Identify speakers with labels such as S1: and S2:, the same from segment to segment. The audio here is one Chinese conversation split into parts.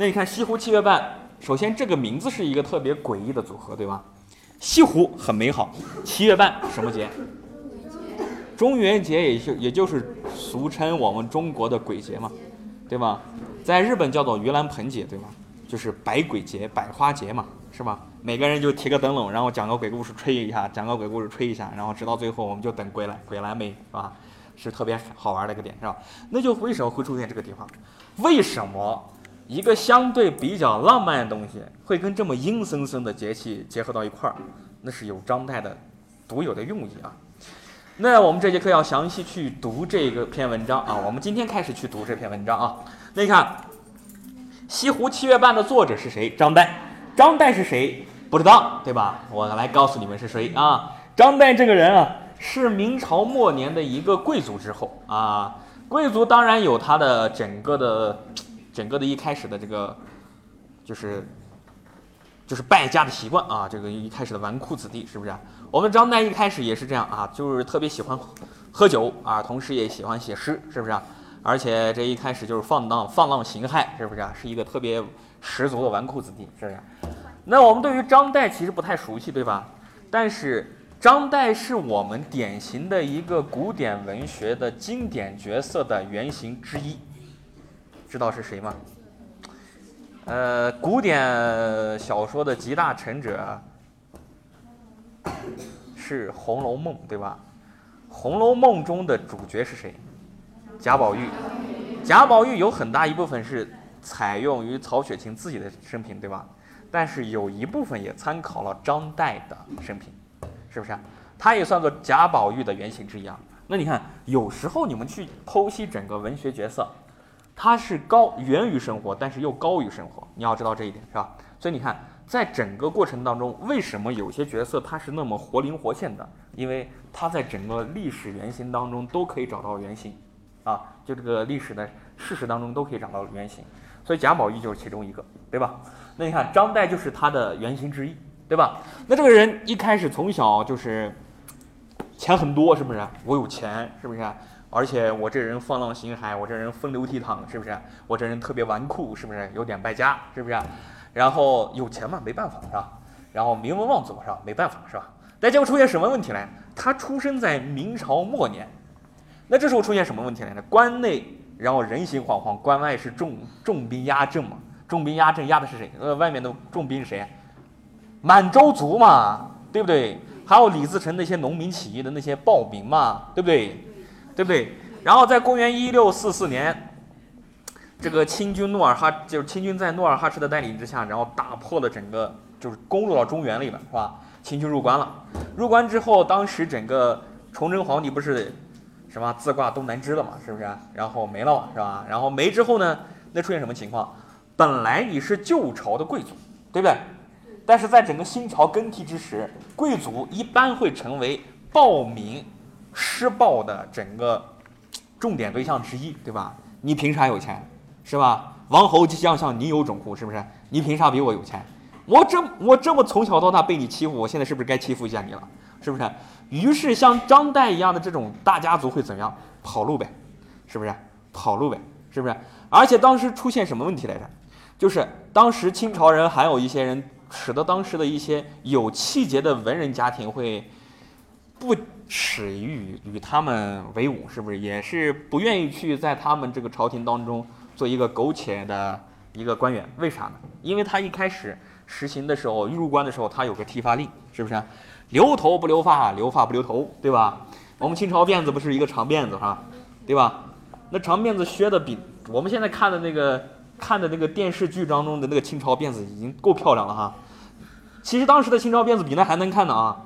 S1: 那你看西湖七月半，首先这个名字是一个特别诡异的组合，对吧？西湖很美好，七月半什么节？中元节，也就也就是俗称我们中国的鬼节嘛，对吧？在日本叫做盂兰盆节，对吧？就是百鬼节、百花节嘛，是吧？每个人就提个灯笼，然后讲个鬼故事吹一下，讲个鬼故事吹一下，然后直到最后我们就等鬼来，鬼来没，是吧？是特别好玩的一个点，是吧？那就为什么会出现这个地方？为什么一个相对比较浪漫的东西会跟这么阴森森的节气结合到一块儿？那是有张岱的独有的用意啊。那我们这节课要详细去读这个篇文章啊。我们今天开始去读这篇文章啊。那你看，《西湖七月半》的作者是谁？张岱。张岱是谁？不知道，对吧？我来告诉你们是谁啊？张岱这个人啊，是明朝末年的一个贵族之后啊。贵族当然有他的整个的、整个的一开始的这个，就是就是败家的习惯啊。这个一开始的纨绔子弟是不是？我们张岱一开始也是这样啊，就是特别喜欢喝酒啊，同时也喜欢写诗，是不是？而且这一开始就是放荡放浪形骸，是不是？是一个特别十足的纨绔子弟，是不是？那我们对于张岱其实不太熟悉，对吧？但是张岱是我们典型的一个古典文学的经典角色的原型之一，知道是谁吗？呃，古典小说的集大成者是《红楼梦》，对吧？《红楼梦》中的主角是谁？贾宝玉。贾宝玉有很大一部分是采用于曹雪芹自己的生平，对吧？但是有一部分也参考了张岱的生平，是不是？他也算作贾宝玉的原型之一啊。那你看，有时候你们去剖析整个文学角色，它是高源于生活，但是又高于生活。你要知道这一点，是吧？所以你看，在整个过程当中，为什么有些角色他是那么活灵活现的？因为他在整个历史原型当中都可以找到原型，啊，就这个历史的事实当中都可以找到原型。所以贾宝玉就是其中一个，对吧？那你看张岱就是他的原型之一，对吧？那这个人一开始从小就是钱很多，是不是？我有钱，是不是？而且我这人放浪形骸，我这人风流倜傥，是不是？我这人特别纨绔，是不是？有点败家，是不是？然后有钱嘛，没办法，是吧？然后名门望族，是吧？没办法，是吧？但结果出现什么问题呢？他出生在明朝末年，那这时候出现什么问题来呢？关内然后人心惶惶，关外是重重兵压阵嘛。重兵压阵，压的是谁？呃，外面的重兵是谁？满洲族嘛，对不对？还有李自成那些农民起义的那些暴民嘛，对不对？对不对？然后在公元一六四四年，这个清军努尔哈就是清军在努尔哈赤的带领之下，然后打破了整个，就是攻入到中原里面，是吧？清军入关了。入关之后，当时整个崇祯皇帝不是什么自挂东南枝了嘛，是不是？然后没了嘛，是吧？然后没之后呢，那出现什么情况？本来你是旧朝的贵族，对不对？但是在整个新朝更替之时，贵族一般会成为暴民施暴的整个重点对象之一，对吧？你凭啥有钱，是吧？王侯将相宁有种乎？是不是？你凭啥比我有钱？我这我这么从小到大被你欺负，我现在是不是该欺负一下你了？是不是？于是像张岱一样的这种大家族会怎样？跑路呗，是不是？跑路呗，是不是？而且当时出现什么问题来着？就是当时清朝人还有一些人，使得当时的一些有气节的文人家庭会不耻于与他们为伍，是不是？也是不愿意去在他们这个朝廷当中做一个苟且的一个官员？为啥呢？因为他一开始实行的时候，入关的时候，他有个剃发令，是不是？留头不留发，留发不留头，对吧？我们清朝辫子不是一个长辫子哈，对吧？那长辫子削的比我们现在看的那个。看的那个电视剧当中的那个清朝辫子已经够漂亮了哈，其实当时的清朝辫子比那还难看呢啊，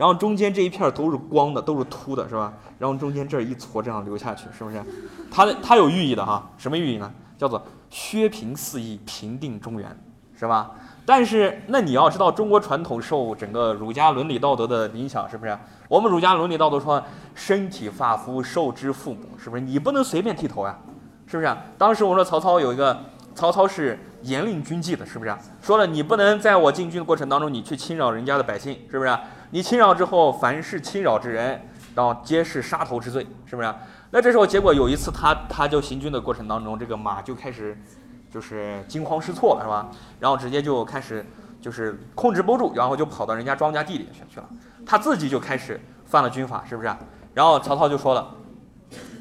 S1: 然后中间这一片都是光的，都是秃的，是吧？然后中间这一撮这样流下去，是不是？它它有寓意的哈，什么寓意呢？叫做削平四夷，平定中原，是吧？但是那你要知道，中国传统受整个儒家伦理道德的影响，是不是？我们儒家伦理道德说，身体发肤受之父母，是不是？你不能随便剃头呀，是不是？当时我说曹操有一个。曹操是严令军纪的，是不是？说了你不能在我进军的过程当中，你去侵扰人家的百姓，是不是？你侵扰之后，凡是侵扰之人，然后皆是杀头之罪，是不是？那这时候结果有一次，他他就行军的过程当中，这个马就开始就是惊慌失措了，是吧？然后直接就开始就是控制不住，然后就跑到人家庄稼地里去去了。他自己就开始犯了军法，是不是？然后曹操就说了，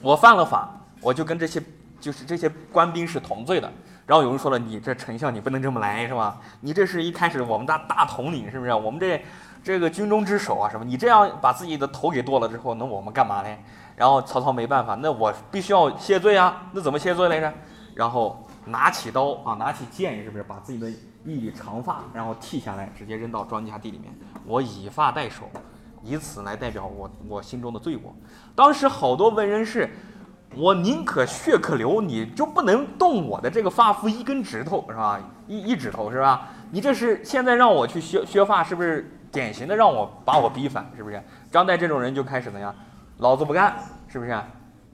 S1: 我犯了法，我就跟这些就是这些官兵是同罪的。然后有人说了，你这丞相你不能这么来，是吧？你这是一开始我们大大统领，是不是？我们这这个军中之首啊，什么？你这样把自己的头给剁了之后，那我们干嘛嘞？然后曹操没办法，那我必须要谢罪啊。那怎么谢罪来着？然后拿起刀啊，拿起剑，是不是把自己的一缕长发然后剃下来，直接扔到庄稼地里面？我以发代首，以此来代表我我心中的罪过。当时好多文人是，我宁可血可流，你就不能动我的这个发肤一根指头是吧？一一指头是吧？你这是现在让我去削削发，是不是典型的让我把我逼反？是不是？张岱这种人就开始怎样？老子不干，是不是？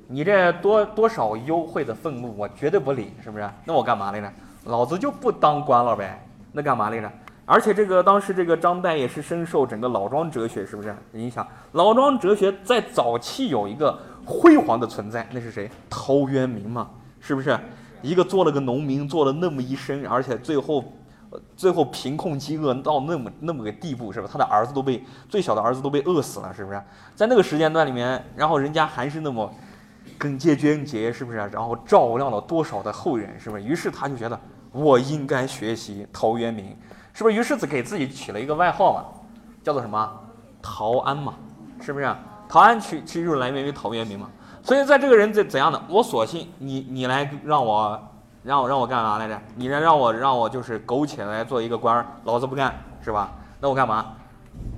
S1: 你这多多少优惠的愤怒，我绝对不理，是不是？那我干嘛来着？老子就不当官了呗？那干嘛来着？而且这个当时这个张岱也是深受整个老庄哲学是不是影响？老庄哲学在早期有一个辉煌的存在，那是谁？陶渊明嘛，是不是？一个做了个农民，做了那么一生，而且最后。最后贫困饥饿到那么那么个地步，是吧？他的儿子都被最小的儿子都被饿死了，是不是？在那个时间段里面，然后人家还是那么耿介娟洁，是不是？然后照亮了多少的后人，是不是？于是他就觉得我应该学习陶渊明，是不是？于是子给自己取了一个外号嘛，叫做什么？陶安嘛，是不是？陶安取其实就来源于陶渊明嘛。所以在这个人怎怎样的？我索性你你来让我。让我让我干嘛来着？你让让我让我就是苟且来做一个官儿，老子不干，是吧？那我干嘛？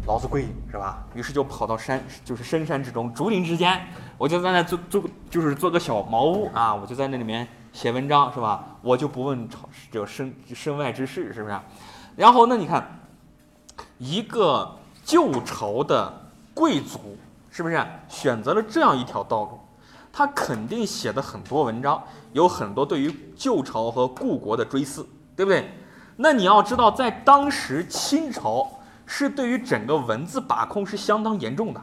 S1: 老子跪，是吧？于是就跑到山，就是深山之中，竹林之间，我就在那做做，就是做个小茅屋啊，我就在那里面写文章，是吧？我就不问朝就身身外之事，是不是？然后那你看，一个旧朝的贵族，是不是选择了这样一条道路？他肯定写的很多文章，有很多对于旧朝和故国的追思，对不对？那你要知道，在当时清朝是对于整个文字把控是相当严重的，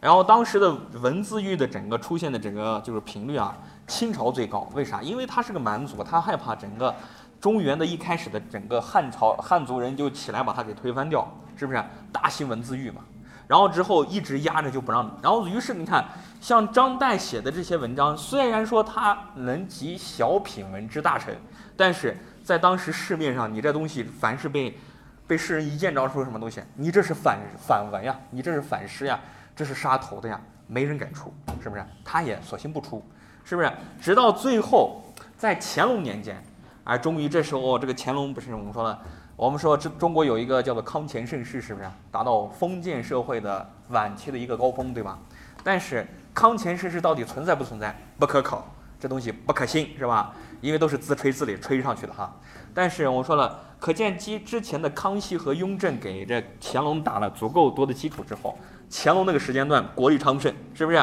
S1: 然后当时的文字狱的整个出现的整个就是频率啊，清朝最高。为啥？因为他是个蛮族，他害怕整个中原的一开始的整个汉朝汉族人就起来把他给推翻掉，是不是？大兴文字狱嘛。然后之后一直压着就不让，然后于是你看，像张岱写的这些文章，虽然说他能集小品文之大成，但是在当时市面上，你这东西凡是被被世人一见着说什么东西，你这是反反文呀，你这是反诗呀，这是杀头的呀，没人敢出，是不是？他也索性不出，是不是？直到最后，在乾隆年间，哎，终于这时候这个乾隆不是我们说了。我们说，这中国有一个叫做康乾盛世，是不是达到封建社会的晚期的一个高峰，对吧？但是康乾盛世到底存在不存在？不可考，这东西不可信，是吧？因为都是自吹自擂吹上去的哈。但是我说了，可见之之前的康熙和雍正给这乾隆打了足够多的基础之后，乾隆那个时间段国力昌盛，是不是？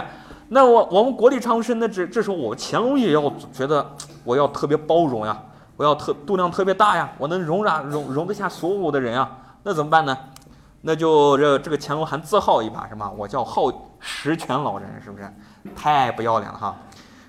S1: 那我我们国力昌盛，那这这时候我乾隆也要觉得我要特别包容呀。我要特度量特别大呀，我能容纳容容得下所有的人啊，那怎么办呢？那就这这个乾隆还自号一把什么？我叫好十全老人，是不是？太不要脸了哈，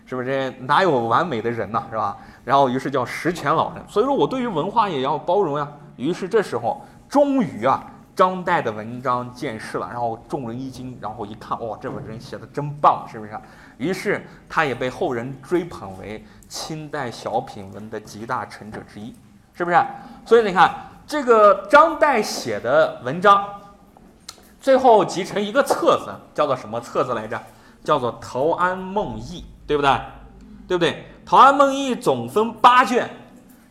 S1: 是不是？哪有完美的人呢，是吧？然后于是叫十全老人，所以说我对于文化也要包容呀。于是这时候终于啊，张岱的文章见世了，然后众人一惊，然后一看，哇，这个人写的真棒，是不是？于是他也被后人追捧为清代小品文的集大成者之一，是不是？所以你看这个张岱写的文章，最后集成一个册子，叫做什么册子来着？叫做《陶庵梦忆》，对不对？对不对？《陶庵梦忆》总分八卷，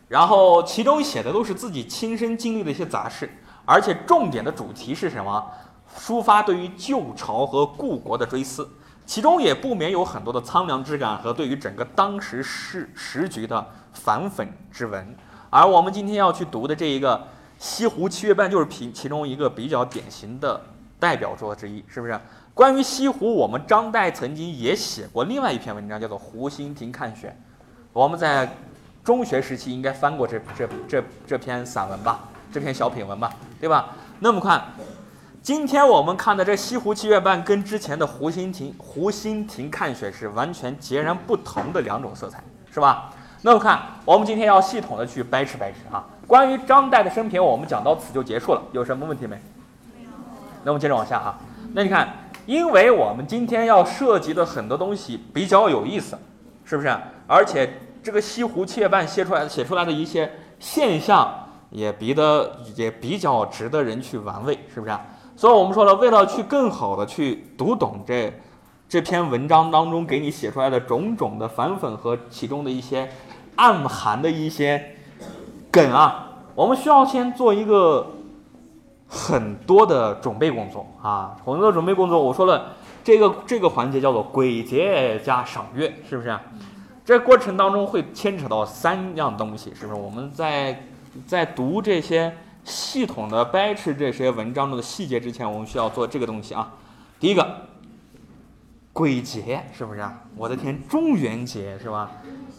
S1: 然后其中写的都是自己亲身经历的一些杂事，而且重点的主题是什么？抒发对于旧朝和故国的追思。其中也不免有很多的苍凉之感和对于整个当时时时局的反讽之文，而我们今天要去读的这一个《西湖七月半》就是其其中一个比较典型的代表作之一，是不是？关于西湖，我们张岱曾经也写过另外一篇文章，叫做《湖心亭看雪》，我们在中学时期应该翻过这这这这篇散文吧，这篇小品文吧，对吧？那么看。今天我们看的这《西湖七月半》跟之前的《湖心亭》《湖心亭看雪》是完全截然不同的两种色彩，是吧？那么看，我们今天要系统的去掰扯掰扯啊。关于张岱的生平，我们讲到此就结束了，有什么问题没？没有。那我们接着往下哈。那你看，因为我们今天要涉及的很多东西比较有意思，是不是？而且这个西湖七月半写出来写出来的一些现象，也比得也比较值得人去玩味，是不是？所以我们说了，为了去更好的去读懂这这篇文章当中给你写出来的种种的反讽和其中的一些暗含的一些梗啊，我们需要先做一个很多的准备工作啊。很多的准备工作，我说了，这个这个环节叫做鬼节加赏月，是不是？这过程当中会牵扯到三样东西，是不是？我们在在读这些。系统的掰扯这些文章中的细节之前，我们需要做这个东西啊。第一个，鬼节是不是啊？我的天，中元节是吧？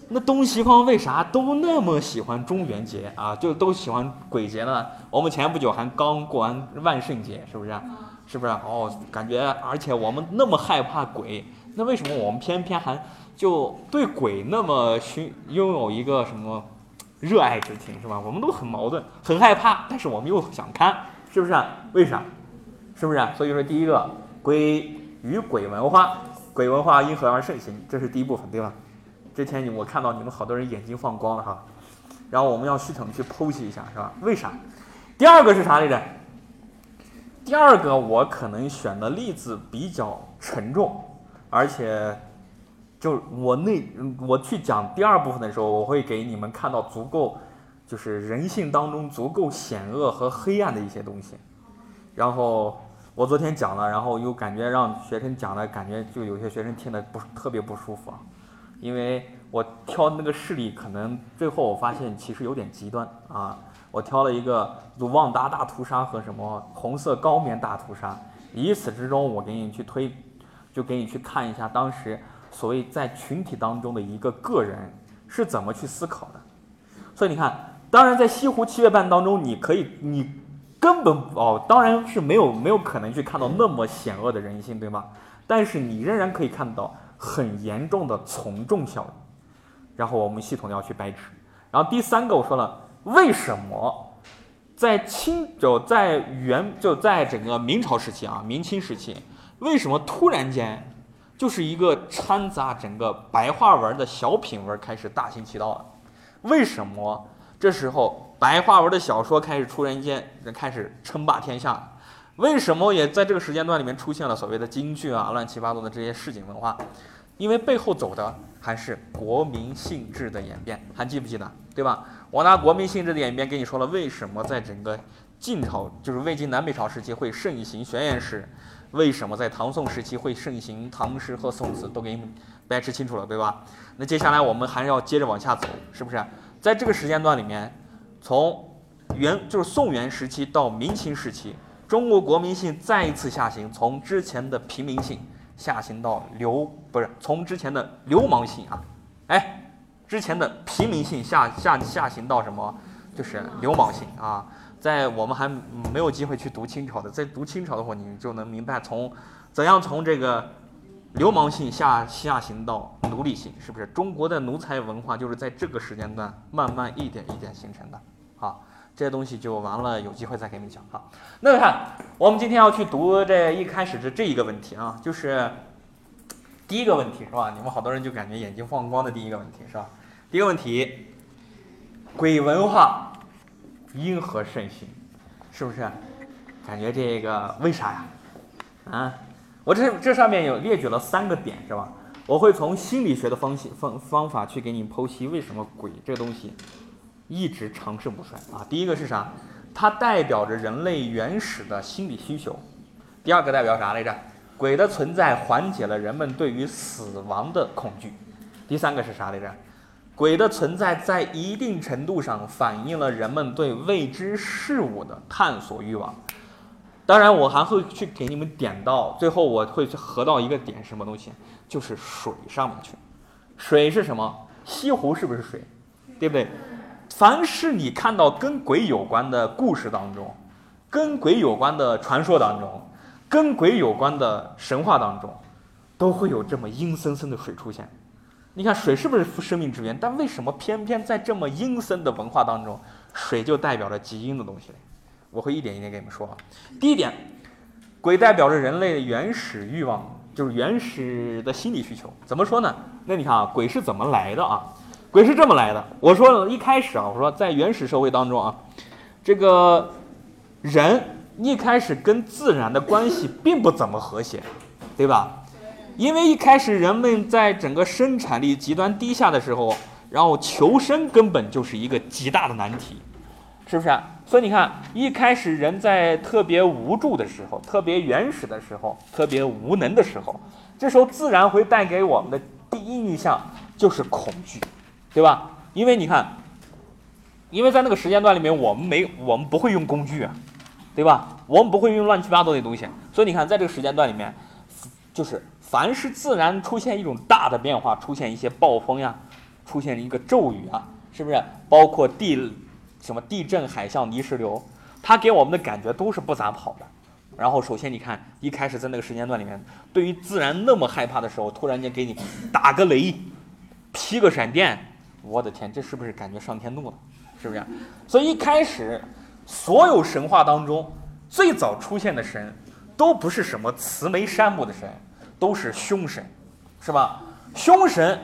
S1: 那东西方为啥都那么喜欢中元节啊？就都喜欢鬼节呢？我们前不久还刚过完万圣节，是不是？是不是？哦，感觉而且我们那么害怕鬼，那为什么我们偏偏还就对鬼那么熏拥有一个什么？热爱之情是吧？我们都很矛盾，很害怕，但是我们又想看，是不是？为啥？是不是？所以说，第一个鬼与鬼文化，鬼文化因何而盛行？这是第一部分，对吧？之前你我看到你们好多人眼睛放光了哈，然后我们要系统去剖析一下，是吧？为啥？第二个是啥来着？第二个我可能选的例子比较沉重，而且。就我那我去讲第二部分的时候，我会给你们看到足够，就是人性当中足够险恶和黑暗的一些东西。然后我昨天讲了，然后又感觉让学生讲的感觉就有些学生听的不是特别不舒服啊，因为我挑那个事例，可能最后我发现其实有点极端啊。我挑了一个卢旺达大屠杀和什么红色高棉大屠杀，以此之中我给你去推，就给你去看一下当时。所谓在群体当中的一个个人是怎么去思考的？所以你看，当然在西湖七月半当中，你可以，你根本哦，当然是没有没有可能去看到那么险恶的人性，对吗？但是你仍然可以看到很严重的从众效应。然后我们系统要去掰扯。然后第三个我说了，为什么在清就在元就在整个明朝时期啊，明清时期，为什么突然间？就是一个掺杂整个白话文的小品文开始大行其道了。为什么这时候白话文的小说开始突然间开始称霸天下？为什么也在这个时间段里面出现了所谓的京剧啊、乱七八糟的这些市井文化？因为背后走的还是国民性质的演变，还记不记得？对吧？我拿国民性质的演变跟你说了，为什么在整个晋朝，就是魏晋南北朝时期会盛行玄言诗？为什么在唐宋时期会盛行唐诗和宋词，都给你们掰扯清楚了，对吧？那接下来我们还是要接着往下走，是不是？在这个时间段里面，从元就是宋元时期到明清时期，中国国民性再一次下行，从之前的平民性下行到流，不是从之前的流氓性啊，哎，之前的平民性下下下行到什么？就是流氓性啊。在我们还没有机会去读清朝的，在读清朝的话，你就能明白从怎样从这个流氓性下下行到奴隶性，是不是？中国的奴才文化就是在这个时间段慢慢一点一点形成的。好，这些东西就完了，有机会再给你讲。好，那看我们今天要去读这一开始的这一个问题啊，就是第一个问题是吧？你们好多人就感觉眼睛放光的第一个问题是吧？第一个问题，鬼文化。因何盛行？是不是？感觉这个为啥呀？啊，我这这上面有列举了三个点，是吧？我会从心理学的方式方方法去给你剖析为什么鬼这个东西一直长盛不衰啊。第一个是啥？它代表着人类原始的心理需求。第二个代表啥来着？鬼的存在缓解了人们对于死亡的恐惧。第三个是啥来着？鬼的存在在一定程度上反映了人们对未知事物的探索欲望。当然，我还会去给你们点到，最后我会去合到一个点，什么东西？就是水上面去。水是什么？西湖是不是水？对不对？凡是你看到跟鬼有关的故事当中，跟鬼有关的传说当中，跟鬼有关的神话当中，都会有这么阴森森的水出现。你看水是不是生命之源？但为什么偏偏在这么阴森的文化当中，水就代表着极阴的东西我会一点一点给你们说啊。第一点，鬼代表着人类的原始欲望，就是原始的心理需求。怎么说呢？那你看啊，鬼是怎么来的啊？鬼是这么来的。我说一开始啊，我说在原始社会当中啊，这个人一开始跟自然的关系并不怎么和谐，对吧？因为一开始人们在整个生产力极端低下的时候，然后求生根本就是一个极大的难题，是不是？所以你看，一开始人在特别无助的时候、特别原始的时候、特别无能的时候，这时候自然会带给我们的第一印象就是恐惧，对吧？因为你看，因为在那个时间段里面，我们没我们不会用工具啊，对吧？我们不会用乱七八糟的东西，所以你看，在这个时间段里面，就是。凡是自然出现一种大的变化，出现一些暴风呀，出现一个骤雨啊，是不是？包括地，什么地震、海啸、泥石流，它给我们的感觉都是不咋好的。然后，首先你看，一开始在那个时间段里面，对于自然那么害怕的时候，突然间给你打个雷，劈个闪电，我的天，这是不是感觉上天怒了？是不是？所以一开始，所有神话当中最早出现的神，都不是什么慈眉善目的神。都是凶神，是吧？凶神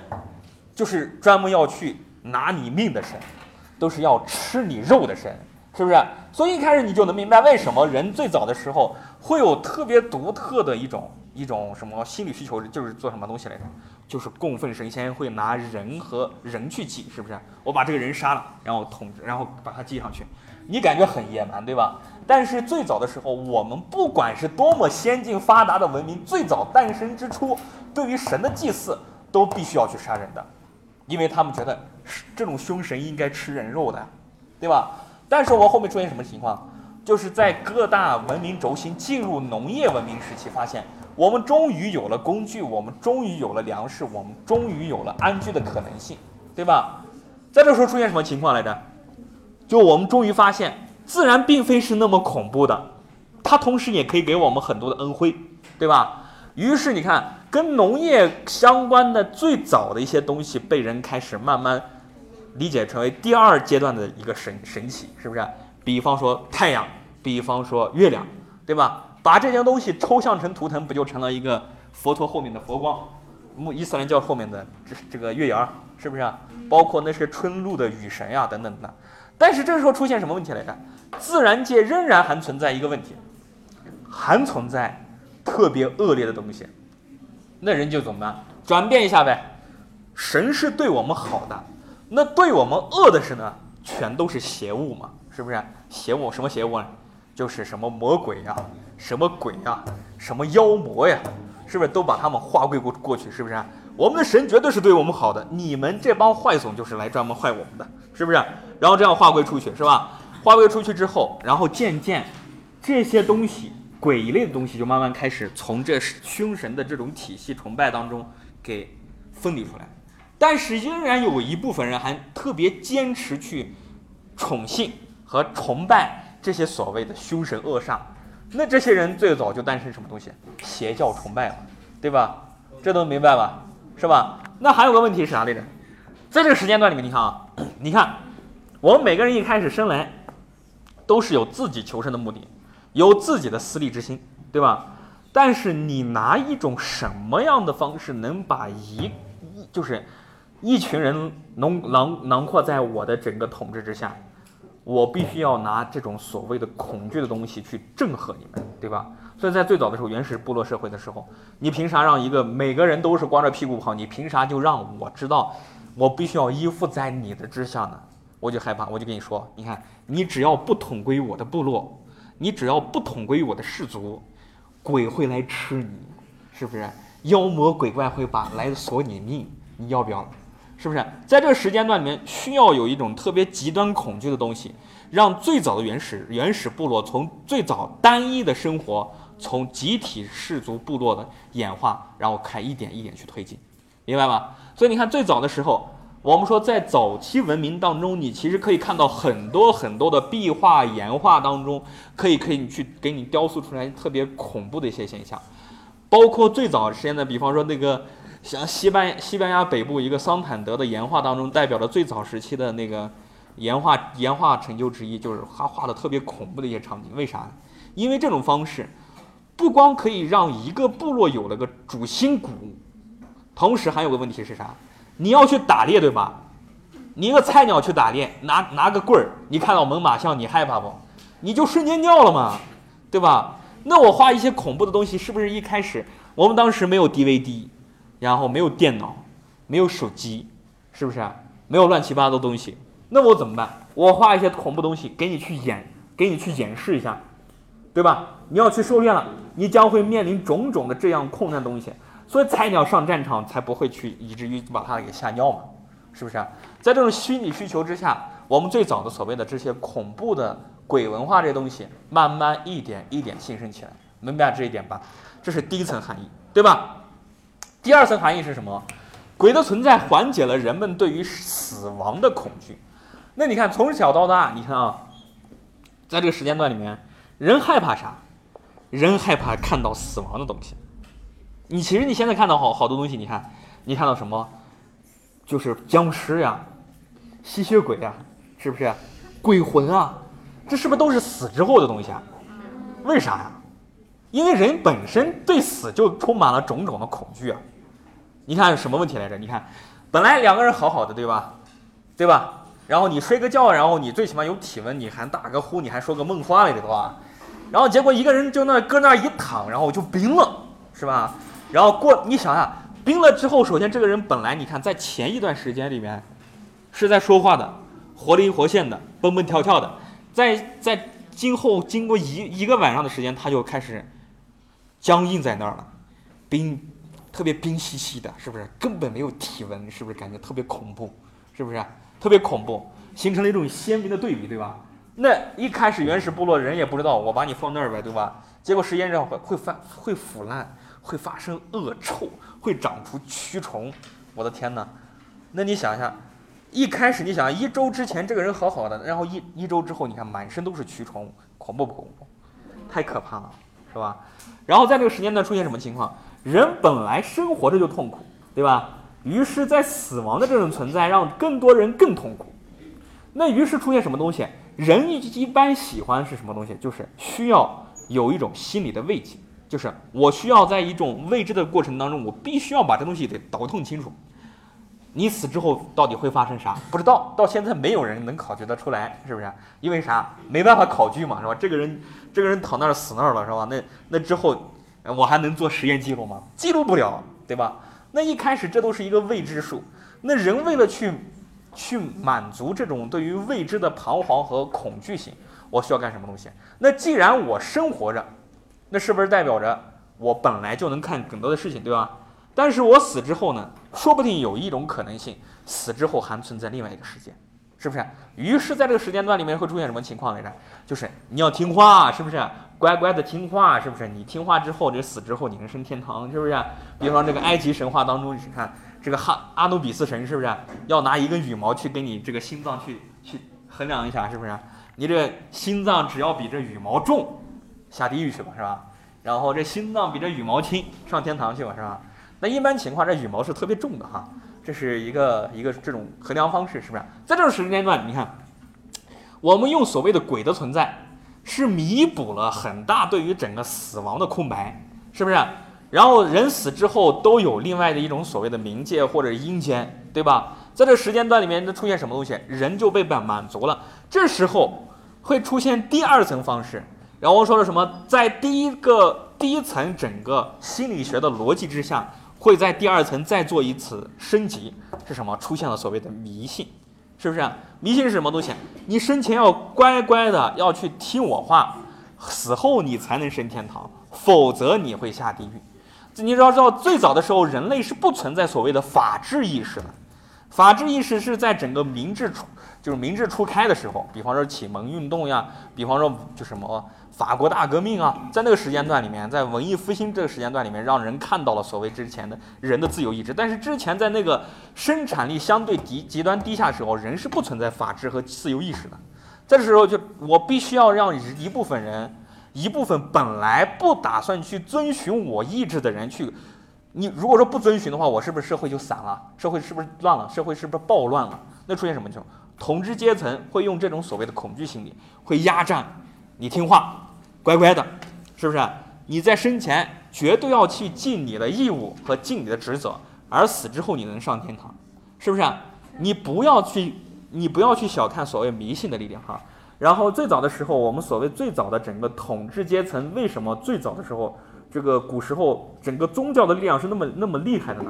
S1: 就是专门要去拿你命的神，都是要吃你肉的神，是不是？所以一开始你就能明白为什么人最早的时候会有特别独特的一种一种什么心理需求，就是做什么东西来着？就是供奉神仙会拿人和人去祭，是不是？我把这个人杀了，然后统治，然后把他祭上去，你感觉很野蛮，对吧？但是最早的时候，我们不管是多么先进发达的文明，最早诞生之初，对于神的祭祀都必须要去杀人的，因为他们觉得这种凶神应该吃人肉的，对吧？但是我后面出现什么情况？就是在各大文明轴心进入农业文明时期，发现我们终于有了工具，我们终于有了粮食，我们终于有了安居的可能性，对吧？在这时候出现什么情况来着？就我们终于发现。自然并非是那么恐怖的，它同时也可以给我们很多的恩惠，对吧？于是你看，跟农业相关的最早的一些东西，被人开始慢慢理解成为第二阶段的一个神神奇，是不是？比方说太阳，比方说月亮，对吧？把这些东西抽象成图腾，不就成了一个佛陀后面的佛光，穆伊斯兰教后面的这这个月牙，是不是？包括那些春露的雨神呀，等等的。但是这时候出现什么问题来着？自然界仍然还存在一个问题，还存在特别恶劣的东西，那人就怎么办？转变一下呗。神是对我们好的，那对我们恶的是呢？全都是邪物嘛，是不是？邪物什么邪物呢？就是什么魔鬼呀，什么鬼呀，什么妖魔呀，是不是都把他们划归过过去？是不是？我们的神绝对是对我们好的，你们这帮坏种就是来专门坏我们的，是不是？然后这样划归出去，是吧？划归出去之后，然后渐渐，这些东西鬼一类的东西就慢慢开始从这凶神的这种体系崇拜当中给分离出来，但是仍然有一部分人还特别坚持去宠幸和崇拜这些所谓的凶神恶煞。那这些人最早就诞生什么东西？邪教崇拜了，对吧？这都明白吧？是吧？那还有个问题是啥来着？在这个时间段里面，你看啊，你看我们每个人一开始生来。都是有自己求生的目的，有自己的私利之心，对吧？但是你拿一种什么样的方式能把一，就是一群人囊囊囊括在我的整个统治之下？我必须要拿这种所谓的恐惧的东西去震慑你们，对吧？所以在最早的时候，原始部落社会的时候，你凭啥让一个每个人都是光着屁股跑？你凭啥就让我知道，我必须要依附在你的之下呢？我就害怕，我就跟你说，你看，你只要不统归我的部落，你只要不统归我的氏族，鬼会来吃你，是不是？妖魔鬼怪会把来索你命，你要不要？是不是？在这个时间段里面，需要有一种特别极端恐惧的东西，让最早的原始原始部落从最早单一的生活，从集体氏族部落的演化，然后开一点一点去推进，明白吗？所以你看，最早的时候。我们说，在早期文明当中，你其实可以看到很多很多的壁画、岩画当中，可以可以去给你雕塑出来特别恐怖的一些现象，包括最早时间的，比方说那个像西班西班牙北部一个桑坦德的岩画当中，代表了最早时期的那个岩画岩画成就之一，就是他画的特别恐怖的一些场景。为啥？因为这种方式不光可以让一个部落有了个主心骨，同时还有个问题是啥？你要去打猎，对吧？你一个菜鸟去打猎，拿拿个棍儿，你看到猛犸象，你害怕不？你就瞬间尿了嘛，对吧？那我画一些恐怖的东西，是不是一开始我们当时没有 DVD？然后没有电脑，没有手机，是不是？没有乱七八糟东西，那我怎么办？我画一些恐怖东西给你去演，给你去演示一下，对吧？你要去狩猎了，你将会面临种种的这样困难的东西，所以菜鸟上战场才不会去以至于把他给吓尿嘛，是不是？在这种心理需求之下，我们最早的所谓的这些恐怖的鬼文化这些东西，慢慢一点一点兴盛起来，明白这一点吧？这是第一层含义，对吧？第二层含义是什么？鬼的存在缓解了人们对于死亡的恐惧。那你看，从小到大，你看啊，在这个时间段里面，人害怕啥？人害怕看到死亡的东西。你其实你现在看到好好多东西，你看，你看到什么？就是僵尸呀，吸血鬼呀，是不是？鬼魂啊，这是不是都是死之后的东西啊？为啥呀？因为人本身对死就充满了种种的恐惧啊。你看什么问题来着？你看，本来两个人好好的，对吧？对吧？然后你睡个觉，然后你最起码有体温，你还打个呼，你还说个梦话来着，对吧？然后结果一个人就那搁那一躺，然后就冰了，是吧？然后过，你想想，冰了之后，首先这个人本来你看在前一段时间里面是在说话的，活灵活现的，蹦蹦跳跳的，在在今后经过一一个晚上的时间，他就开始僵硬在那儿了，冰。特别冰兮兮的，是不是？根本没有体温，是不是？感觉特别恐怖，是不是？特别恐怖，形成了一种鲜明的对比，对吧？那一开始原始部落人也不知道，我把你放那儿呗，对吧？结果时间长会会发会腐烂，会发生恶臭，会长出蛆虫。我的天哪！那你想一下，一开始你想一周之前这个人好好的，然后一一周之后，你看满身都是蛆虫，恐怖不恐怖？太可怕了，是吧？然后在这个时间段出现什么情况？人本来生活着就痛苦，对吧？于是，在死亡的这种存在，让更多人更痛苦。那于是出现什么东西？人一一般喜欢是什么东西？就是需要有一种心理的慰藉，就是我需要在一种未知的过程当中，我必须要把这东西给倒腾清楚。你死之后到底会发生啥？不知道，到现在没有人能考据得出来，是不是？因为啥？没办法考据嘛，是吧？这个人，这个人躺那儿死那儿了，是吧？那那之后。我还能做实验记录吗？记录不了，对吧？那一开始这都是一个未知数。那人为了去去满足这种对于未知的彷徨和恐惧性，我需要干什么东西？那既然我生活着，那是不是代表着我本来就能看更多的事情，对吧？但是我死之后呢？说不定有一种可能性，死之后还存在另外一个世界。是不是？于是，在这个时间段里面会出现什么情况来着？就是你要听话，是不是？乖乖的听话，是不是？你听话之后，这死之后你能升天堂，是不是？比方这个埃及神话当中，你看这个哈阿努比斯神，是不是要拿一根羽毛去给你这个心脏去去衡量一下，是不是？你这心脏只要比这羽毛重，下地狱去吧，是吧？然后这心脏比这羽毛轻，上天堂去吧，是吧？那一般情况，这羽毛是特别重的哈。这是一个一个这种衡量方式，是不是？在这种时间段，你看，我们用所谓的鬼的存在，是弥补了很大对于整个死亡的空白，是不是？然后人死之后都有另外的一种所谓的冥界或者阴间，对吧？在这时间段里面，它出现什么东西，人就被满满足了。这时候会出现第二层方式，然后说了什么？在第一个第一层整个心理学的逻辑之下。会在第二层再做一次升级，是什么？出现了所谓的迷信，是不是？迷信是什么东西？你生前要乖乖的要去听我话，死后你才能升天堂，否则你会下地狱。你要知道，最早的时候人类是不存在所谓的法治意识的，法治意识是在整个明治初，就是明治初开的时候，比方说启蒙运动呀，比方说就什么。法国大革命啊，在那个时间段里面，在文艺复兴这个时间段里面，让人看到了所谓之前的人的自由意志。但是之前在那个生产力相对极、极端低下的时候，人是不存在法治和自由意识的。这时候就我必须要让一部分人，一部分本来不打算去遵循我意志的人去你如果说不遵循的话，我是不是社会就散了？社会是不是乱了？社会是不是暴乱了？那出现什么情况？统治阶层会用这种所谓的恐惧心理，会压榨你听话，乖乖的，是不是？你在生前绝对要去尽你的义务和尽你的职责，而死之后你能上天堂，是不是？你不要去，你不要去小看所谓迷信的力量哈。然后最早的时候，我们所谓最早的整个统治阶层，为什么最早的时候，这个古时候整个宗教的力量是那么那么厉害的呢？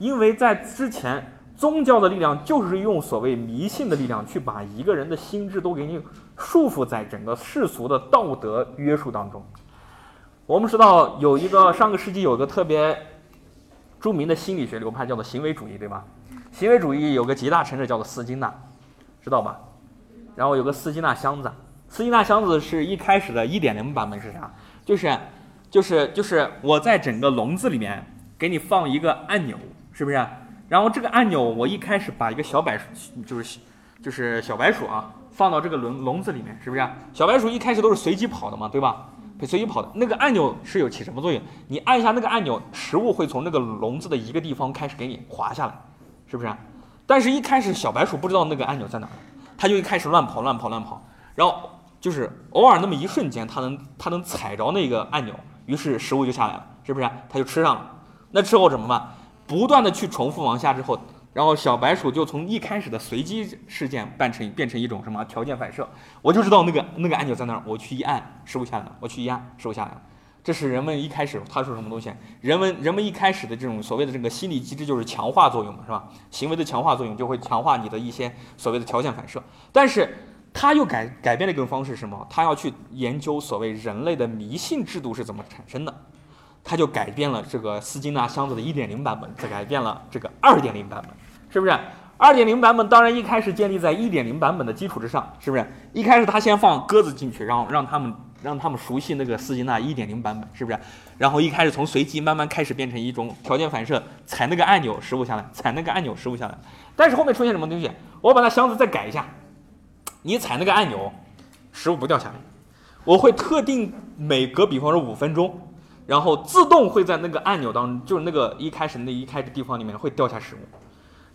S1: 因为在之前，宗教的力量就是用所谓迷信的力量去把一个人的心智都给你束缚在整个世俗的道德约束当中。我们知道有一个上个世纪有个特别著名的心理学流派叫做行为主义，对吧？行为主义有个集大成者叫做斯金纳，知道吧？然后有个斯金纳箱子，斯金纳箱子是一开始的一点零版本是啥？就是就是就是我在整个笼子里面给你放一个按钮，是不是？然后这个按钮我一开始把一个小白鼠，就是就是小白鼠啊，放到这个笼笼子里面，是不是？小白鼠一开始都是随机跑的嘛，对吧？随机跑的那个按钮是有起什么作用？你按一下那个按钮，食物会从那个笼子的一个地方开始给你滑下来，是不是？但是，一开始小白鼠不知道那个按钮在哪儿，它就一开始乱跑，乱跑，乱跑。然后就是偶尔那么一瞬间，它能它能踩着那个按钮，于是食物就下来了，是不是？它就吃上了。那之后怎么办？不断的去重复往下之后。然后小白鼠就从一开始的随机事件变成变成一种什么条件反射，我就知道那个那个按钮在那儿，我去一按，食物下来了，我去一按，食物下来了。这是人们一开始他说什么东西？人们人们一开始的这种所谓的这个心理机制就是强化作用嘛，是吧？行为的强化作用就会强化你的一些所谓的条件反射。但是他又改改变了一种方式，什么？他要去研究所谓人类的迷信制度是怎么产生的。他就改变了这个斯金纳箱子的一点零版本，再改变了这个二点零版本，是不是？二点零版本当然一开始建立在一点零版本的基础之上，是不是？一开始他先放鸽子进去，然后让他们让他们熟悉那个斯金纳一点零版本，是不是？然后一开始从随机慢慢开始变成一种条件反射，踩那个按钮食物下来，踩那个按钮食物下来。但是后面出现什么东西？我把那箱子再改一下，你踩那个按钮，食物不掉下来，我会特定每隔比方说五分钟。然后自动会在那个按钮当中，就是那个一开始那一开始地方里面会掉下食物，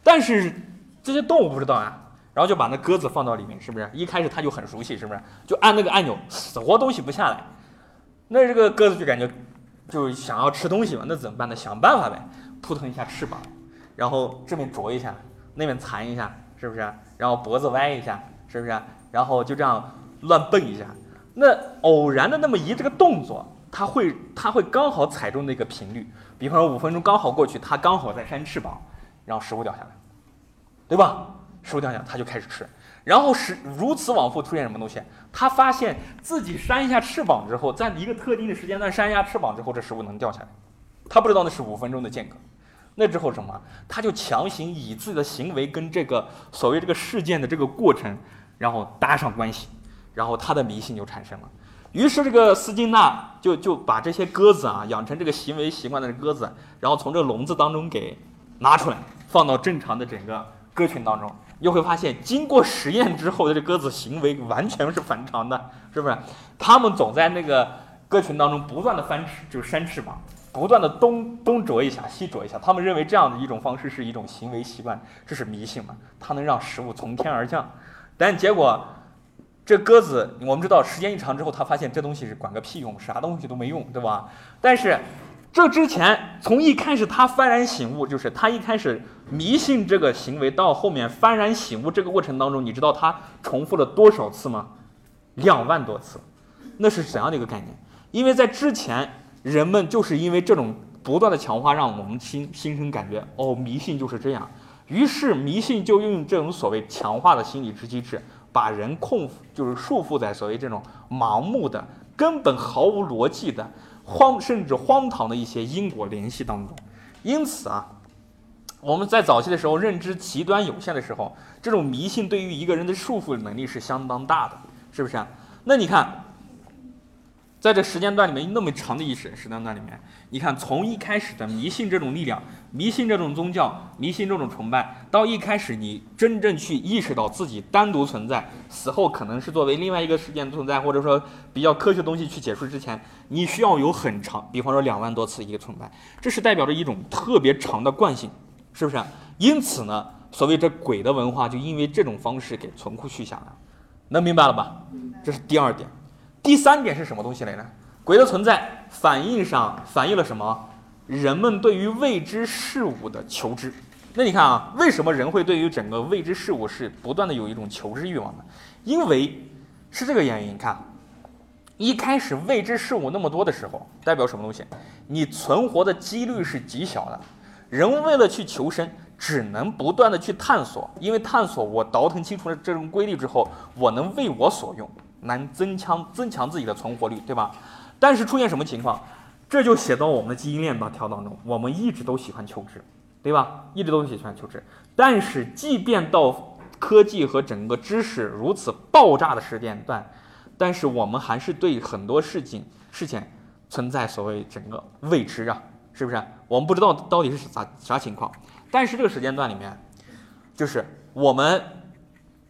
S1: 但是这些动物不知道啊，然后就把那鸽子放到里面，是不是？一开始它就很熟悉，是不是？就按那个按钮，死活东西不下来，那这个鸽子就感觉就想要吃东西嘛，那怎么办呢？想办法呗，扑腾一下翅膀，然后这边啄一下，那边弹一下，是不是？然后脖子歪一下，是不是？然后就这样乱蹦一下，那偶然的那么一这个动作。它会，它会刚好踩中那个频率，比方说五分钟刚好过去，它刚好在扇翅膀，然后食物掉下来，对吧？食物掉下来，它就开始吃，然后是如此往复，出现什么东西？它发现自己扇一下翅膀之后，在一个特定的时间段扇一下翅膀之后，这食物能掉下来，它不知道那是五分钟的间隔，那之后什么？它就强行以自己的行为跟这个所谓这个事件的这个过程，然后搭上关系，然后他的迷信就产生了。于是这个斯金纳就就把这些鸽子啊养成这个行为习惯的鸽子，然后从这笼子当中给拿出来，放到正常的整个鸽群当中，又会发现，经过实验之后的，这鸽子行为完全是反常的，是不是？它们总在那个鸽群当中不断的翻翅，就是扇翅膀，不断的东东啄一下，西啄一下。他们认为这样的一种方式是一种行为习惯，这是迷信嘛？它能让食物从天而降，但结果。这鸽子，我们知道，时间一长之后，他发现这东西是管个屁用，啥东西都没用，对吧？但是这之前，从一开始他幡然醒悟，就是他一开始迷信这个行为，到后面幡然醒悟这个过程当中，你知道他重复了多少次吗？两万多次，那是怎样的一个概念？因为在之前，人们就是因为这种不断的强化，让我们心心生感觉，哦，迷信就是这样，于是迷信就用这种所谓强化的心理之机制。把人控就是束缚在所谓这种盲目的、根本毫无逻辑的荒甚至荒唐的一些因果联系当中。因此啊，我们在早期的时候认知极端有限的时候，这种迷信对于一个人的束缚能力是相当大的，是不是啊？那你看，在这时间段里面那么长的一时时间段里面，你看从一开始的迷信这种力量、迷信这种宗教、迷信这种崇拜，到一开始你真正去意识到自己单独存在，死后可能是作为另外一个事件存在，或者说比较科学东西去解释之前，你需要有很长，比方说两万多次一个崇拜，这是代表着一种特别长的惯性，是不是？因此呢，所谓这鬼的文化就因为这种方式给存库续下来，能明白了吧？这是第二点。第三点是什么东西来呢？鬼的存在反映上反映了什么？人们对于未知事物的求知。那你看啊，为什么人会对于整个未知事物是不断的有一种求知欲望呢？因为是这个原因。你看，一开始未知事物那么多的时候，代表什么东西？你存活的几率是极小的。人为了去求生，只能不断的去探索，因为探索我倒腾清楚了这种规律之后，我能为我所用。难增强增强自己的存活率，对吧？但是出现什么情况？这就写到我们的基因链条当中。我们一直都喜欢求知，对吧？一直都喜欢求知。但是，即便到科技和整个知识如此爆炸的时间段，但是我们还是对很多事情事情存在所谓整个未知啊，是不是？我们不知道到底是啥啥情况。但是这个时间段里面，就是我们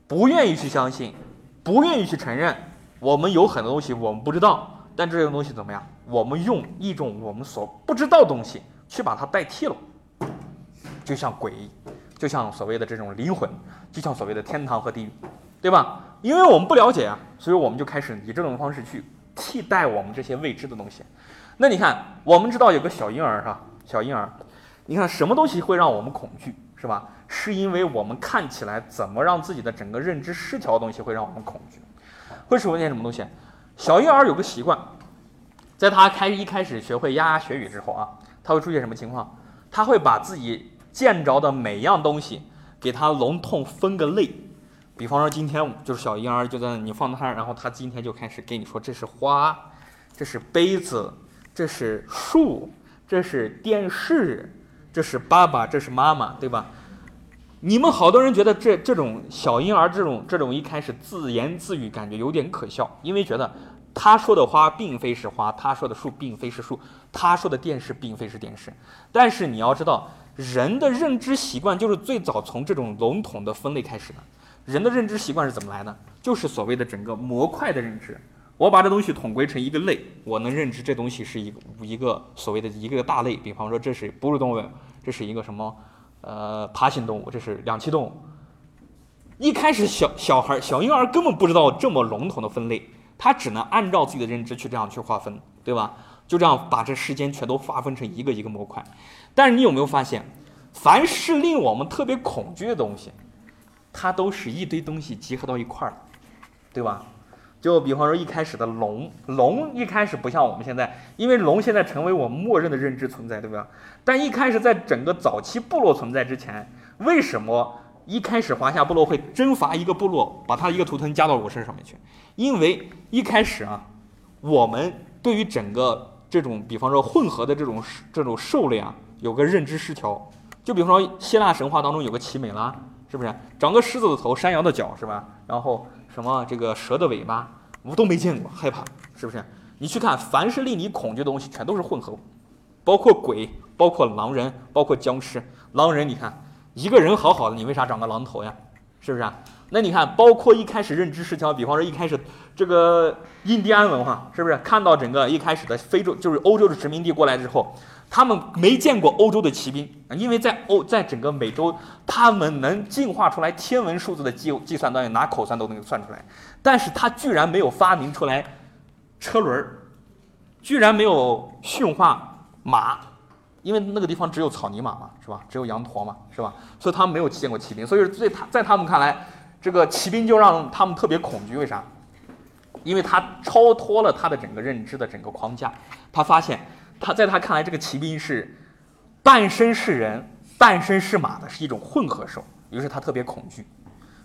S1: 不愿意去相信。不愿意去承认，我们有很多东西我们不知道，但这种东西怎么样？我们用一种我们所不知道的东西去把它代替了，就像鬼，就像所谓的这种灵魂，就像所谓的天堂和地狱，对吧？因为我们不了解啊，所以我们就开始以这种方式去替代我们这些未知的东西。那你看，我们知道有个小婴儿是吧？小婴儿，你看什么东西会让我们恐惧？是吧？是因为我们看起来怎么让自己的整个认知失调的东西会让我们恐惧，会出现什么东西？小婴儿有个习惯，在他开一开始学会牙牙学语之后啊，他会出现什么情况？他会把自己见着的每样东西给他笼统分个类。比方说今天就是小婴儿就在你放他，然后他今天就开始给你说这是花，这是杯子，这是树，这是电视。这是爸爸，这是妈妈，对吧？你们好多人觉得这这种小婴儿这种这种一开始自言自语，感觉有点可笑，因为觉得他说的花并非是花，他说的树并非是树，他说的电视并非是电视。但是你要知道，人的认知习惯就是最早从这种笼统的分类开始的。人的认知习惯是怎么来的？就是所谓的整个模块的认知。我把这东西统归成一个类，我能认知这东西是一个一个所谓的一个大类。比方说，这是哺乳动物，这是一个什么呃爬行动物，这是两栖动物。一开始小小孩小婴儿根本不知道这么笼统的分类，他只能按照自己的认知去这样去划分，对吧？就这样把这世间全都划分成一个一个模块。但是你有没有发现，凡是令我们特别恐惧的东西，它都是一堆东西集合到一块儿对吧？就比方说一开始的龙，龙一开始不像我们现在，因为龙现在成为我们默认的认知存在，对吧？但一开始在整个早期部落存在之前，为什么一开始华夏部落会征伐一个部落，把他一个图腾加到我身上面去？因为一开始啊，我们对于整个这种，比方说混合的这种这种兽类啊，有个认知失调。就比方说希腊神话当中有个奇美拉，是不是？长个狮子的头，山羊的脚，是吧？然后。什么这个蛇的尾巴，我都没见过，害怕是不是？你去看，凡是令你恐惧的东西，全都是混合物，包括鬼，包括狼人，包括僵尸。狼人，你看一个人好好的，你为啥长个狼头呀？是不是？那你看，包括一开始认知失调，比方说一开始这个印第安文化，是不是？看到整个一开始的非洲，就是欧洲的殖民地过来之后。他们没见过欧洲的骑兵，因为在欧，在整个美洲，他们能进化出来天文数字的计计算单位，拿口算都能算出来，但是他居然没有发明出来车轮，居然没有驯化马，因为那个地方只有草泥马嘛，是吧？只有羊驼嘛，是吧？所以他们没有见过骑兵，所以在他在他们看来，这个骑兵就让他们特别恐惧，为啥？因为他超脱了他的整个认知的整个框架，他发现。他在他看来，这个骑兵是半身是人、半身是马的，是一种混合兽。于是他特别恐惧，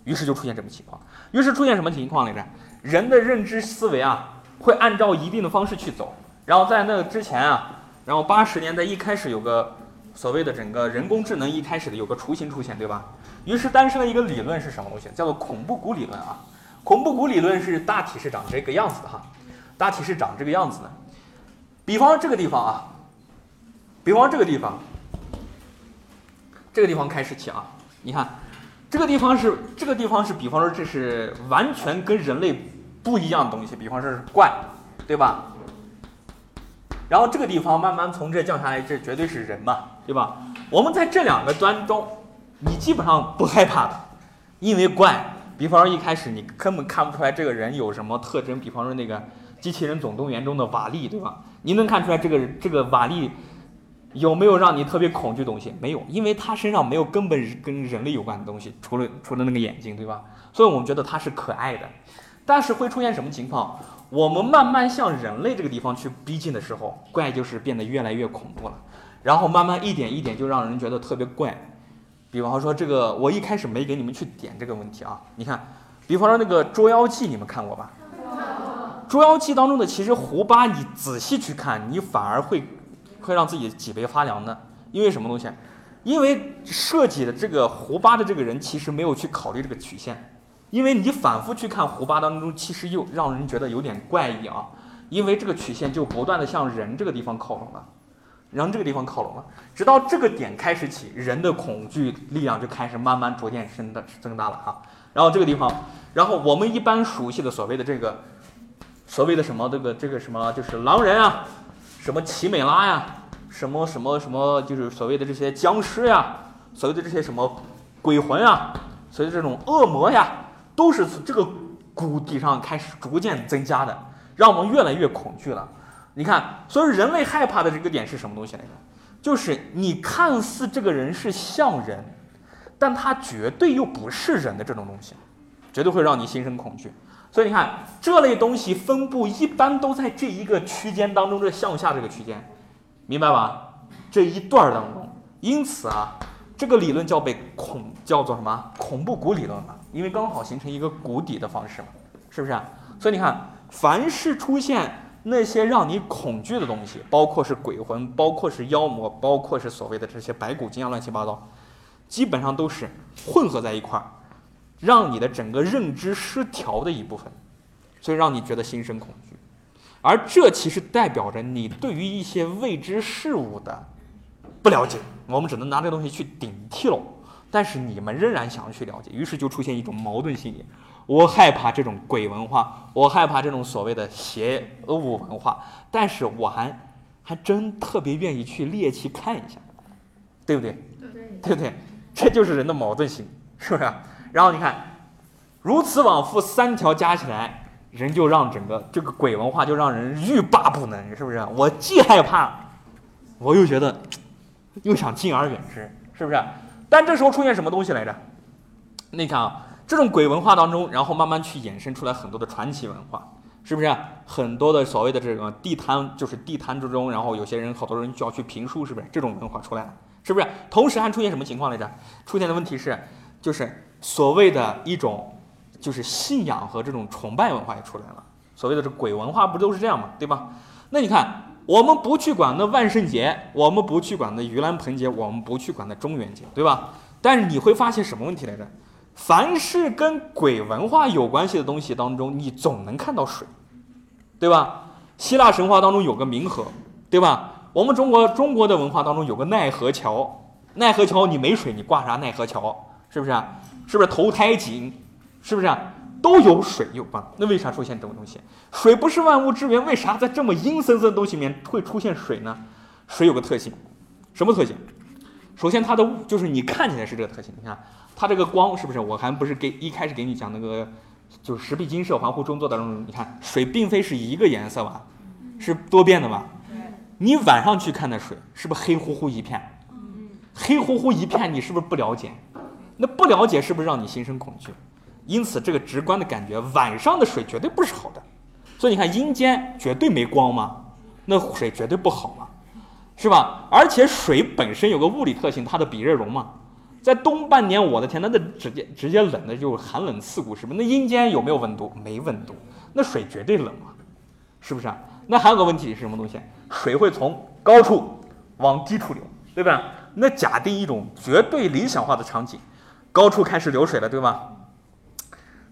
S1: 于是就出现这种情况。于是出现什么情况来着？人的认知思维啊，会按照一定的方式去走。然后在那之前啊，然后八十年代一开始有个所谓的整个人工智能一开始的有个雏形出现，对吧？于是诞生了一个理论是什么东西？叫做恐怖谷理论啊。恐怖谷理论是大体是长这个样子的哈。大体是长这个样子的。比方这个地方啊，比方这个地方，这个地方开始起啊，你看，这个地方是这个地方是，比方说这是完全跟人类不一样的东西，比方说是怪，对吧？然后这个地方慢慢从这降下来，这绝对是人嘛，对吧？我们在这两个端中，你基本上不害怕的，因为怪，比方说一开始你根本看不出来这个人有什么特征，比方说那个。机器人总动员中的瓦力，对吧？你能看出来这个这个瓦力有没有让你特别恐惧的东西？没有，因为他身上没有根本跟人类有关的东西，除了除了那个眼睛，对吧？所以我们觉得他是可爱的。但是会出现什么情况？我们慢慢向人类这个地方去逼近的时候，怪就是变得越来越恐怖了。然后慢慢一点一点就让人觉得特别怪。比方说这个，我一开始没给你们去点这个问题啊。你看，比方说那个《捉妖记》，你们看过吧？捉妖记当中的其实胡巴，你仔细去看，你反而会会让自己脊背发凉的。因为什么东西？因为设计的这个胡巴的这个人其实没有去考虑这个曲线。因为你反复去看胡巴当中，其实又让人觉得有点怪异啊。因为这个曲线就不断的向人这个地方靠拢了，然后这个地方靠拢了，直到这个点开始起，人的恐惧力量就开始慢慢逐渐增大增大了哈。然后这个地方，然后我们一般熟悉的所谓的这个。所谓的什么这个这个什么就是狼人啊，什么奇美拉呀，什么什么什么就是所谓的这些僵尸呀，所谓的这些什么鬼魂啊，所谓这种恶魔呀，都是从这个谷底上开始逐渐增加的，让我们越来越恐惧了。你看，所以人类害怕的这个点是什么东西来着？就是你看似这个人是像人，但他绝对又不是人的这种东西，绝对会让你心生恐惧。所以你看，这类东西分布一般都在这一个区间当中，这向下这个区间，明白吧？这一段当中，因此啊，这个理论叫被恐叫做什么恐怖谷理论嘛？因为刚好形成一个谷底的方式嘛，是不是？所以你看，凡是出现那些让你恐惧的东西，包括是鬼魂，包括是妖魔，包括是所谓的这些白骨精啊，乱七八糟，基本上都是混合在一块儿。让你的整个认知失调的一部分，所以让你觉得心生恐惧，而这其实代表着你对于一些未知事物的不了解。我们只能拿这个东西去顶替了。但是你们仍然想要去了解，于是就出现一种矛盾心理：我害怕这种鬼文化，我害怕这种所谓的邪恶文化，但是我还还真特别愿意去猎奇看一下，对不对？对对不对？这就是人的矛盾心，是不是？然后你看，如此往复三条加起来，人就让整个这个鬼文化就让人欲罢不能，是不是？我既害怕，我又觉得 又想敬而远之，是不是？但这时候出现什么东西来着？你看啊，这种鬼文化当中，然后慢慢去衍生出来很多的传奇文化，是不是？很多的所谓的这个地摊，就是地摊之中，然后有些人好多人就要去评书，是不是？这种文化出来了，是不是？同时还出现什么情况来着？出现的问题是，就是。所谓的一种就是信仰和这种崇拜文化也出来了。所谓的这鬼文化不都是这样吗？对吧？那你看，我们不去管那万圣节，我们不去管那盂兰盆节，我们不去管那中元节，对吧？但是你会发现什么问题来着？凡是跟鬼文化有关系的东西当中，你总能看到水，对吧？希腊神话当中有个冥河，对吧？我们中国中国的文化当中有个奈何桥，奈何桥你没水，你挂啥奈何桥？是不是啊？是不是投胎井？是不是都有水有关？那为啥出现这种东西？水不是万物之源，为啥在这么阴森森的东西里面会出现水呢？水有个特性，什么特性？首先它的就是你看起来是这个特性。你看它这个光是不是？我还不是给一开始给你讲那个，就是石壁金色环湖中做的那种。你看水并非是一个颜色吧？是多变的吧？你晚上去看那水，是不是黑乎乎一片？黑乎乎一片，你是不是不了解？那不了解是不是让你心生恐惧？因此，这个直观的感觉，晚上的水绝对不是好的。所以你看，阴间绝对没光嘛，那水绝对不好嘛，是吧？而且水本身有个物理特性，它的比热容嘛，在冬半年，我的天，那那直接直接冷的就寒冷刺骨，是不是？那阴间有没有温度？没温度，那水绝对冷嘛，是不是啊？那还有个问题是什么东西？水会从高处往低处流，对吧？那假定一种绝对理想化的场景。高处开始流水了，对吗？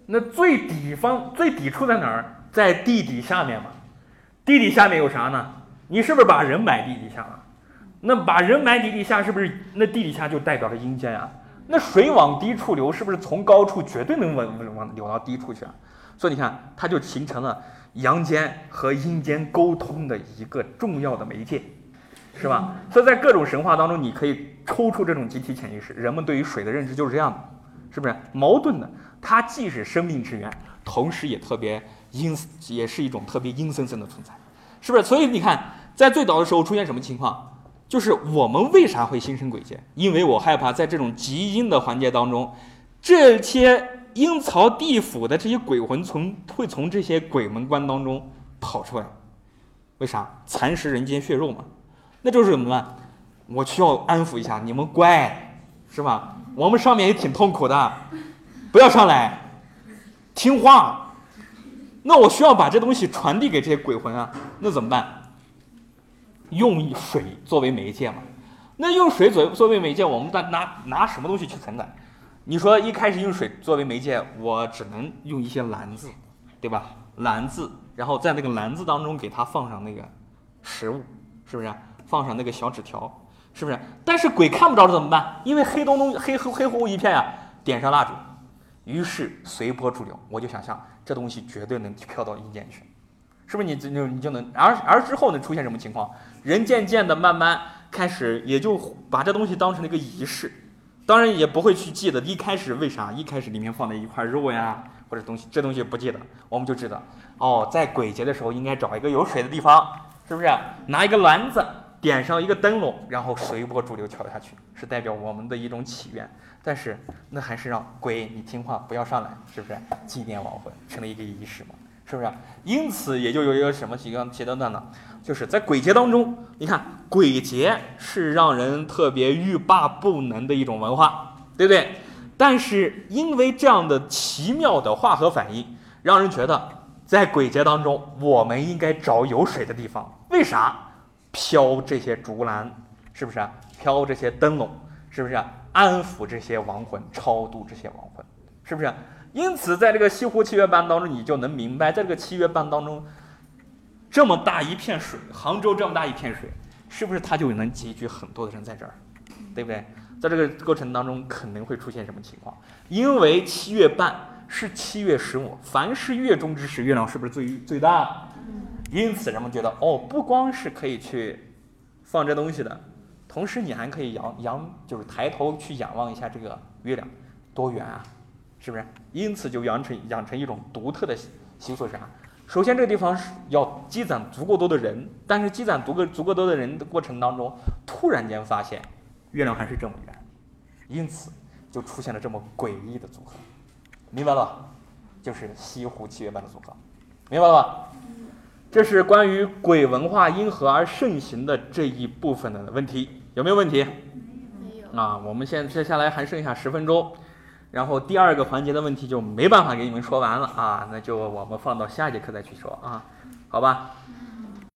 S1: 那最底方、最底处在哪儿？在地底下面嘛。地底下面有啥呢？你是不是把人埋地底下了？那把人埋地底下，是不是那地底下就代表着阴间啊？那水往低处流，是不是从高处绝对能往往流到低处去啊？所以你看，它就形成了阳间和阴间沟通的一个重要的媒介，是吧？所以在各种神话当中，你可以抽出这种集体潜意识，人们对于水的认知就是这样的，是不是矛盾的？它既是生命之源，同时也特别阴，也是一种特别阴森森的存在，是不是？所以你看，在最早的时候出现什么情况？就是我们为啥会心生鬼节？因为我害怕在这种极阴的环节当中，这些阴曹地府的这些鬼魂从会从这些鬼门关当中跑出来，为啥？蚕食人间血肉嘛。那就是怎么办？我需要安抚一下你们，乖，是吧？我们上面也挺痛苦的，不要上来，听话。那我需要把这东西传递给这些鬼魂啊，那怎么办？用水作为媒介嘛，那用水作作为媒介，我们拿拿拿什么东西去承载？你说一开始用水作为媒介，我只能用一些篮子，对吧？篮子，然后在那个篮子当中给它放上那个食物，是不是？放上那个小纸条，是不是？但是鬼看不着了怎么办？因为黑洞洞黑黑黑乎乎一片呀，点上蜡烛，于是随波逐流。我就想象这东西绝对能飘到阴间去。是不是你就你就能？而而之后呢，出现什么情况？人渐渐的慢慢开始，也就把这东西当成了一个仪式，当然也不会去记得一开始为啥，一开始里面放的一块肉呀，或者东西，这东西不记得，我们就知道，哦，在鬼节的时候应该找一个有水的地方，是不是？拿一个篮子，点上一个灯笼，然后随波逐流跳下去，是代表我们的一种祈愿。但是那还是让鬼你听话，不要上来，是不是？祭奠亡魂成了一个仪式嘛。是不是？因此也就有一个什么几个阶段呢？就是在鬼节当中，你看鬼节是让人特别欲罢不能的一种文化，对不对？但是因为这样的奇妙的化合反应，让人觉得在鬼节当中，我们应该找有水的地方。为啥？飘这些竹篮，是不是？飘这些灯笼，是不是？安抚这些亡魂，超度这些亡魂，是不是？因此，在这个西湖七月半当中，你就能明白，在这个七月半当中，这么大一片水，杭州这么大一片水，是不是它就能集聚很多的人在这儿，对不对？在这个过程当中，可能会出现什么情况？因为七月半是七月十五，凡是月中之时，月亮是不是最最大？因此，人们觉得，哦，不光是可以去放这东西的，同时你还可以仰仰，就是抬头去仰望一下这个月亮，多圆啊？是不是？因此就养成养成一种独特的习俗是啥？首先这个地方是要积攒足够多的人，但是积攒足够足够多的人的过程当中，突然间发现月亮还是这么圆，因此就出现了这么诡异的组合，明白了吧？就是西湖七月半的组合，明白了吧？这是关于鬼文化因何而盛行的这一部分的问题，有没有问题？
S2: 没有。
S1: 啊，我们现接下来还剩下十分钟。然后第二个环节的问题就没办法给你们说完了啊，那就我们放到下节课再去说啊，好吧？